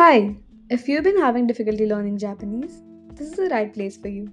Hi! If you've been having difficulty learning Japanese, this is the right place for you.